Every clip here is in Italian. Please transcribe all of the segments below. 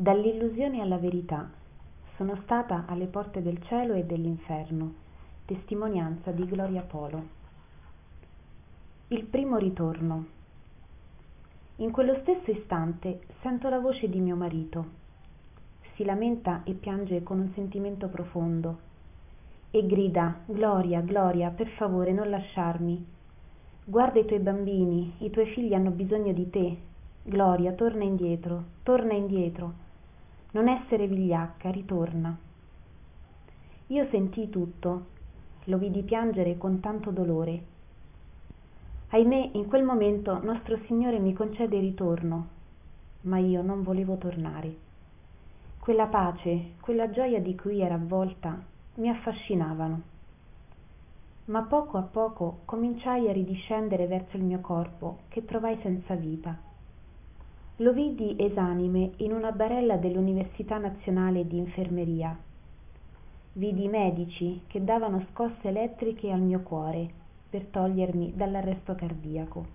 Dall'illusione alla verità. Sono stata alle porte del cielo e dell'inferno. Testimonianza di Gloria Polo. Il primo ritorno. In quello stesso istante sento la voce di mio marito. Si lamenta e piange con un sentimento profondo e grida Gloria, Gloria, per favore non lasciarmi. Guarda i tuoi bambini, i tuoi figli hanno bisogno di te. Gloria, torna indietro, torna indietro non essere vigliacca, ritorna. Io sentii tutto, lo vidi piangere con tanto dolore. Ahimè, in quel momento nostro Signore mi concede ritorno, ma io non volevo tornare. Quella pace, quella gioia di cui era avvolta, mi affascinavano. Ma poco a poco cominciai a ridiscendere verso il mio corpo, che trovai senza vita lo vidi esanime in una barella dell'Università Nazionale di Infermeria. Vidi i medici che davano scosse elettriche al mio cuore per togliermi dall'arresto cardiaco.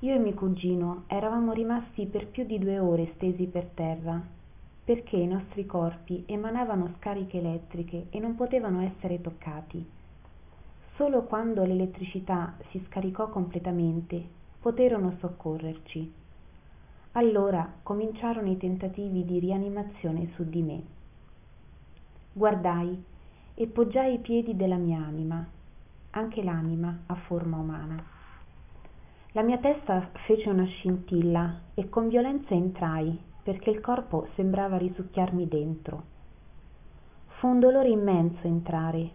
Io e mio cugino eravamo rimasti per più di due ore stesi per terra, perché i nostri corpi emanavano scariche elettriche e non potevano essere toccati. Solo quando l'elettricità si scaricò completamente poterono soccorrerci. Allora cominciarono i tentativi di rianimazione su di me. Guardai e poggiai i piedi della mia anima, anche l'anima a forma umana. La mia testa fece una scintilla e con violenza entrai perché il corpo sembrava risucchiarmi dentro. Fu un dolore immenso entrare.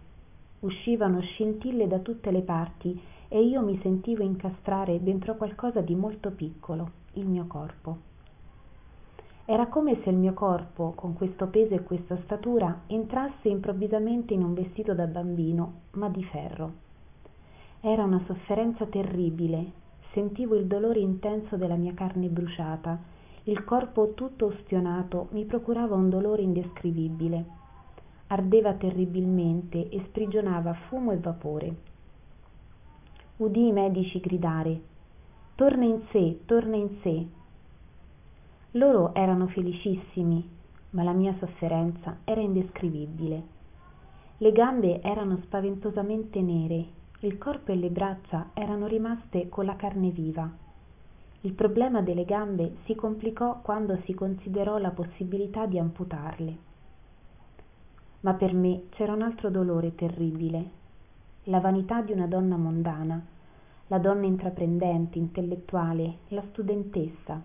Uscivano scintille da tutte le parti e io mi sentivo incastrare dentro qualcosa di molto piccolo il mio corpo. Era come se il mio corpo, con questo peso e questa statura, entrasse improvvisamente in un vestito da bambino, ma di ferro. Era una sofferenza terribile, sentivo il dolore intenso della mia carne bruciata, il corpo tutto ustionato mi procurava un dolore indescrivibile. Ardeva terribilmente e sprigionava fumo e vapore. Udii i medici gridare Torna in sé, torna in sé. Loro erano felicissimi, ma la mia sofferenza era indescrivibile. Le gambe erano spaventosamente nere, il corpo e le braccia erano rimaste con la carne viva. Il problema delle gambe si complicò quando si considerò la possibilità di amputarle. Ma per me c'era un altro dolore terribile, la vanità di una donna mondana la donna intraprendente, intellettuale, la studentessa.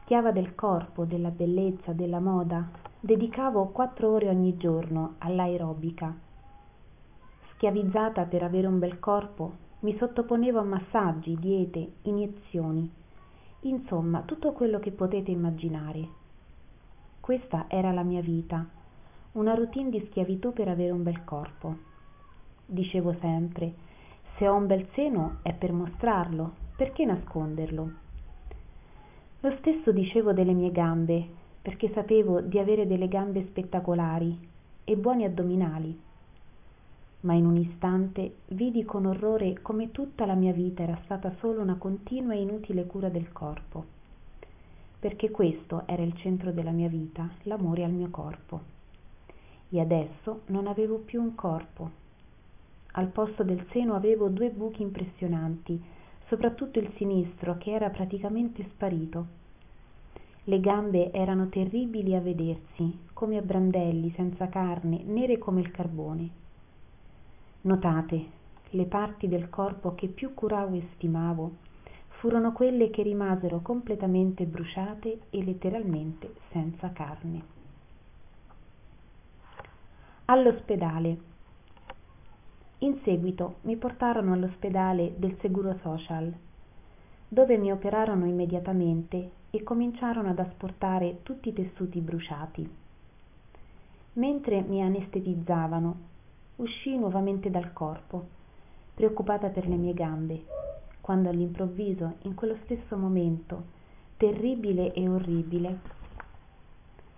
Schiava del corpo, della bellezza, della moda, dedicavo quattro ore ogni giorno all'aerobica. Schiavizzata per avere un bel corpo, mi sottoponevo a massaggi, diete, iniezioni, insomma tutto quello che potete immaginare. Questa era la mia vita, una routine di schiavitù per avere un bel corpo. Dicevo sempre, se ho un bel seno è per mostrarlo, perché nasconderlo? Lo stesso dicevo delle mie gambe, perché sapevo di avere delle gambe spettacolari e buoni addominali. Ma in un istante vidi con orrore come tutta la mia vita era stata solo una continua e inutile cura del corpo, perché questo era il centro della mia vita, l'amore al mio corpo. E adesso non avevo più un corpo, al posto del seno avevo due buchi impressionanti, soprattutto il sinistro che era praticamente sparito. Le gambe erano terribili a vedersi, come a brandelli senza carne, nere come il carbone. Notate, le parti del corpo che più curavo e stimavo furono quelle che rimasero completamente bruciate e letteralmente senza carne. All'ospedale in seguito mi portarono all'ospedale del Seguro Social, dove mi operarono immediatamente e cominciarono ad asportare tutti i tessuti bruciati. Mentre mi anestetizzavano, uscii nuovamente dal corpo, preoccupata per le mie gambe, quando all'improvviso, in quello stesso momento, terribile e orribile.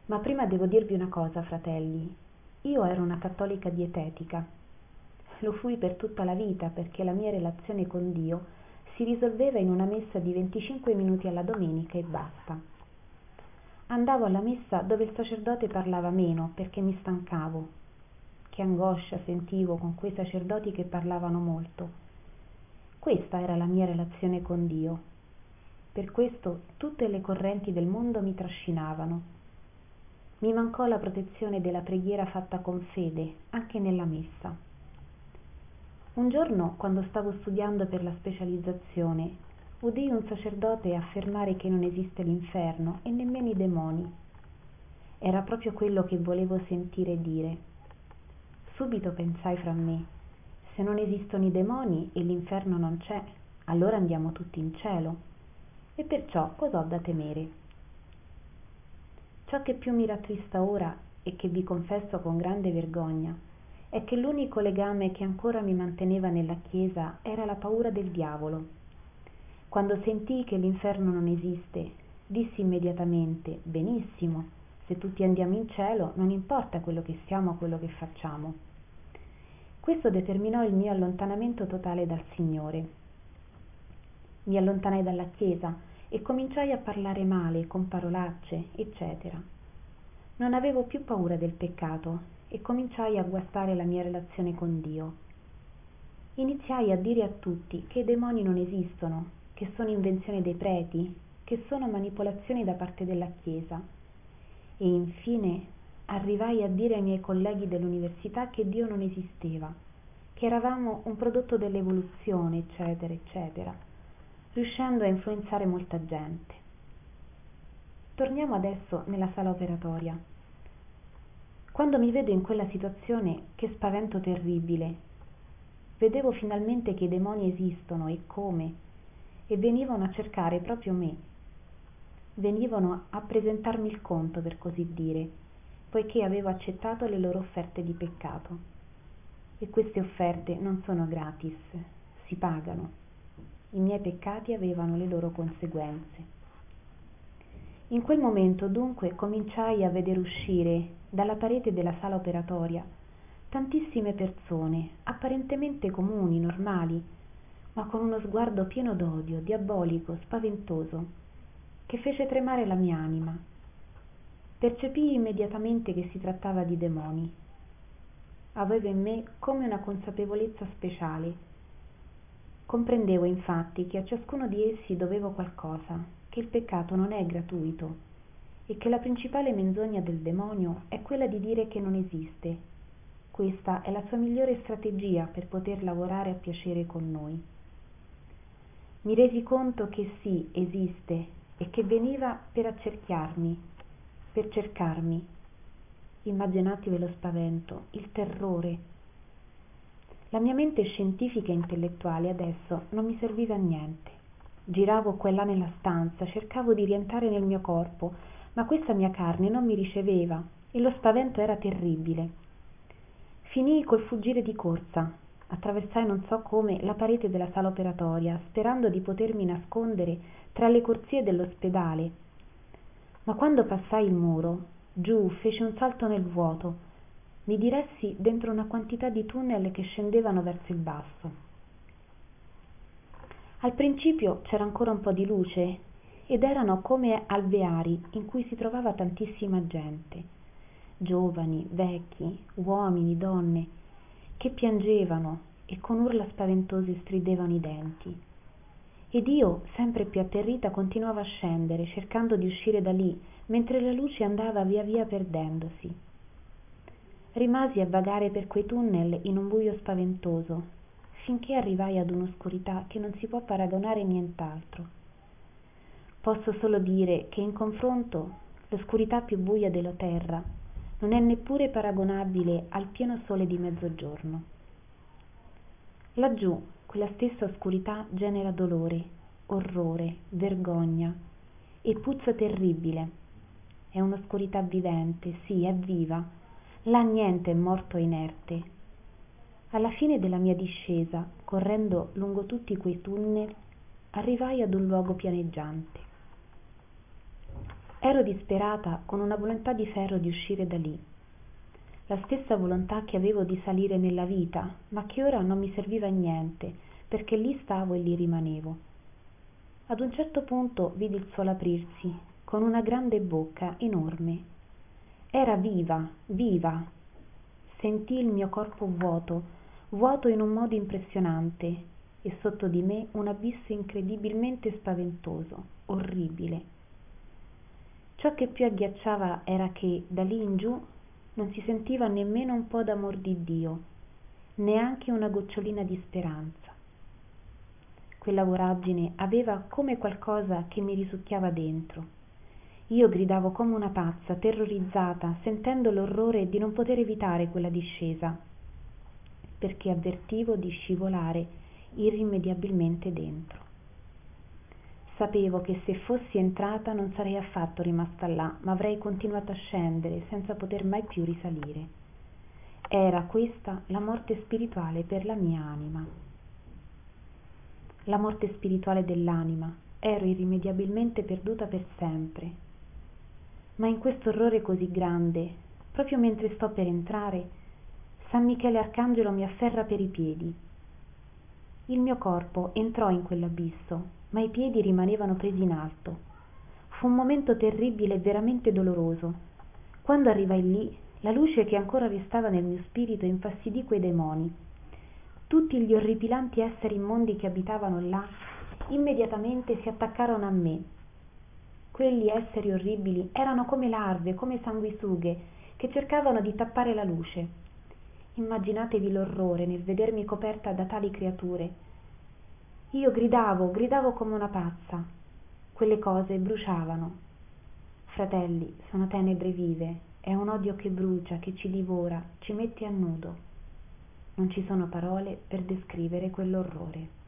Ma prima devo dirvi una cosa, fratelli. Io ero una cattolica dietetica lo fui per tutta la vita perché la mia relazione con Dio si risolveva in una messa di 25 minuti alla domenica e basta. andavo alla messa dove il sacerdote parlava meno perché mi stancavo. Che angoscia sentivo con quei sacerdoti che parlavano molto. Questa era la mia relazione con dio. Per questo tutte le correnti del mondo mi trascinavano. Mi mancò la protezione della preghiera fatta con fede anche nella messa un giorno quando stavo studiando per la specializzazione udii un sacerdote affermare che non esiste l'inferno e nemmeno i demoni. Era proprio quello che volevo sentire dire. Subito pensai fra me se non esistono i demoni e l'inferno non c'è allora andiamo tutti in cielo. E perciò cos'ho da temere? Ciò che più mi rattrista ora e che vi confesso con grande vergogna è che l'unico legame che ancora mi manteneva nella chiesa era la paura del diavolo. Quando sentii che l'inferno non esiste dissi immediatamente benissimo se tutti andiamo in cielo non importa quello che siamo o quello che facciamo. Questo determinò il mio allontanamento totale dal signore. Mi allontanai dalla chiesa e cominciai a parlare male con parolacce eccetera. Non avevo più paura del peccato e cominciai a guastare la mia relazione con dio. Iniziai a dire a tutti che i demoni non esistono che sono invenzione dei preti che sono manipolazioni da parte della chiesa. E infine arrivai a dire ai miei colleghi dell'università che dio non esisteva che eravamo un prodotto dell'evoluzione eccetera eccetera riuscendo a influenzare molta gente. Torniamo adesso nella sala operatoria quando mi vedo in quella situazione che spavento terribile. Vedevo finalmente che i demoni esistono e come e venivano a cercare proprio me. Venivano a presentarmi il conto per così dire poiché avevo accettato le loro offerte di peccato. E queste offerte non sono gratis si pagano. I miei peccati avevano le loro conseguenze. In quel momento dunque cominciai a vedere uscire dalla parete della sala operatoria. Tantissime persone apparentemente comuni normali ma con uno sguardo pieno d'odio diabolico spaventoso che fece tremare la mia anima. Percepii immediatamente che si trattava di demoni. Avevo in me come una consapevolezza speciale. Comprendevo infatti che a ciascuno di essi dovevo qualcosa che il peccato non è gratuito e che la principale menzogna del demonio è quella di dire che non esiste. Questa è la sua migliore strategia per poter lavorare a piacere con noi. Mi resi conto che sì esiste e che veniva per accerchiarmi per cercarmi. Immaginatevi lo spavento il terrore. La mia mente scientifica e intellettuale adesso non mi serviva a niente. Giravo qua e là nella stanza cercavo di rientrare nel mio corpo ma questa mia carne non mi riceveva e lo spavento era terribile. Finii col fuggire di corsa. Attraversai non so come la parete della sala operatoria sperando di potermi nascondere tra le corsie dell'ospedale. Ma quando passai il muro giù feci un salto nel vuoto. Mi diressi dentro una quantità di tunnel che scendevano verso il basso. Al principio c'era ancora un po di luce ed erano come alveari in cui si trovava tantissima gente giovani vecchi uomini donne che piangevano e con urla spaventose stridevano i denti. Ed io sempre più atterrita continuavo a scendere cercando di uscire da lì mentre la luce andava via via perdendosi. Rimasi a vagare per quei tunnel in un buio spaventoso finché arrivai ad un'oscurità che non si può paragonare nient'altro posso solo dire che in confronto l'oscurità più buia della terra non è neppure paragonabile al pieno sole di mezzogiorno. Laggiù quella stessa oscurità genera dolore orrore vergogna e puzza terribile. È un'oscurità vivente sì è viva. Là niente è morto inerte. Alla fine della mia discesa correndo lungo tutti quei tunnel arrivai ad un luogo pianeggiante ero disperata con una volontà di ferro di uscire da lì. La stessa volontà che avevo di salire nella vita ma che ora non mi serviva a niente perché lì stavo e lì rimanevo. Ad un certo punto vidi il sole aprirsi con una grande bocca enorme. Era viva viva. Sentii il mio corpo vuoto vuoto in un modo impressionante e sotto di me un abisso incredibilmente spaventoso orribile ciò che più agghiacciava era che da lì in giù non si sentiva nemmeno un po d'amor di dio neanche una gocciolina di speranza. Quella voragine aveva come qualcosa che mi risucchiava dentro. Io gridavo come una pazza terrorizzata sentendo l'orrore di non poter evitare quella discesa perché avvertivo di scivolare irrimediabilmente dentro sapevo che se fossi entrata non sarei affatto rimasta là ma avrei continuato a scendere senza poter mai più risalire. Era questa la morte spirituale per la mia anima. La morte spirituale dell'anima. Ero irrimediabilmente perduta per sempre. Ma in questo orrore così grande proprio mentre sto per entrare san michele arcangelo mi afferra per i piedi il mio corpo entrò in quell'abisso ma i piedi rimanevano presi in alto. Fu un momento terribile e veramente doloroso. Quando arrivai lì la luce che ancora restava nel mio spirito infastidì quei demoni. Tutti gli orripilanti esseri immondi che abitavano là immediatamente si attaccarono a me. Quegli esseri orribili erano come larve come sanguisughe che cercavano di tappare la luce immaginatevi l'orrore nel vedermi coperta da tali creature. Io gridavo gridavo come una pazza. Quelle cose bruciavano. Fratelli sono tenebre vive. È un odio che brucia che ci divora ci mette a nudo. Non ci sono parole per descrivere quell'orrore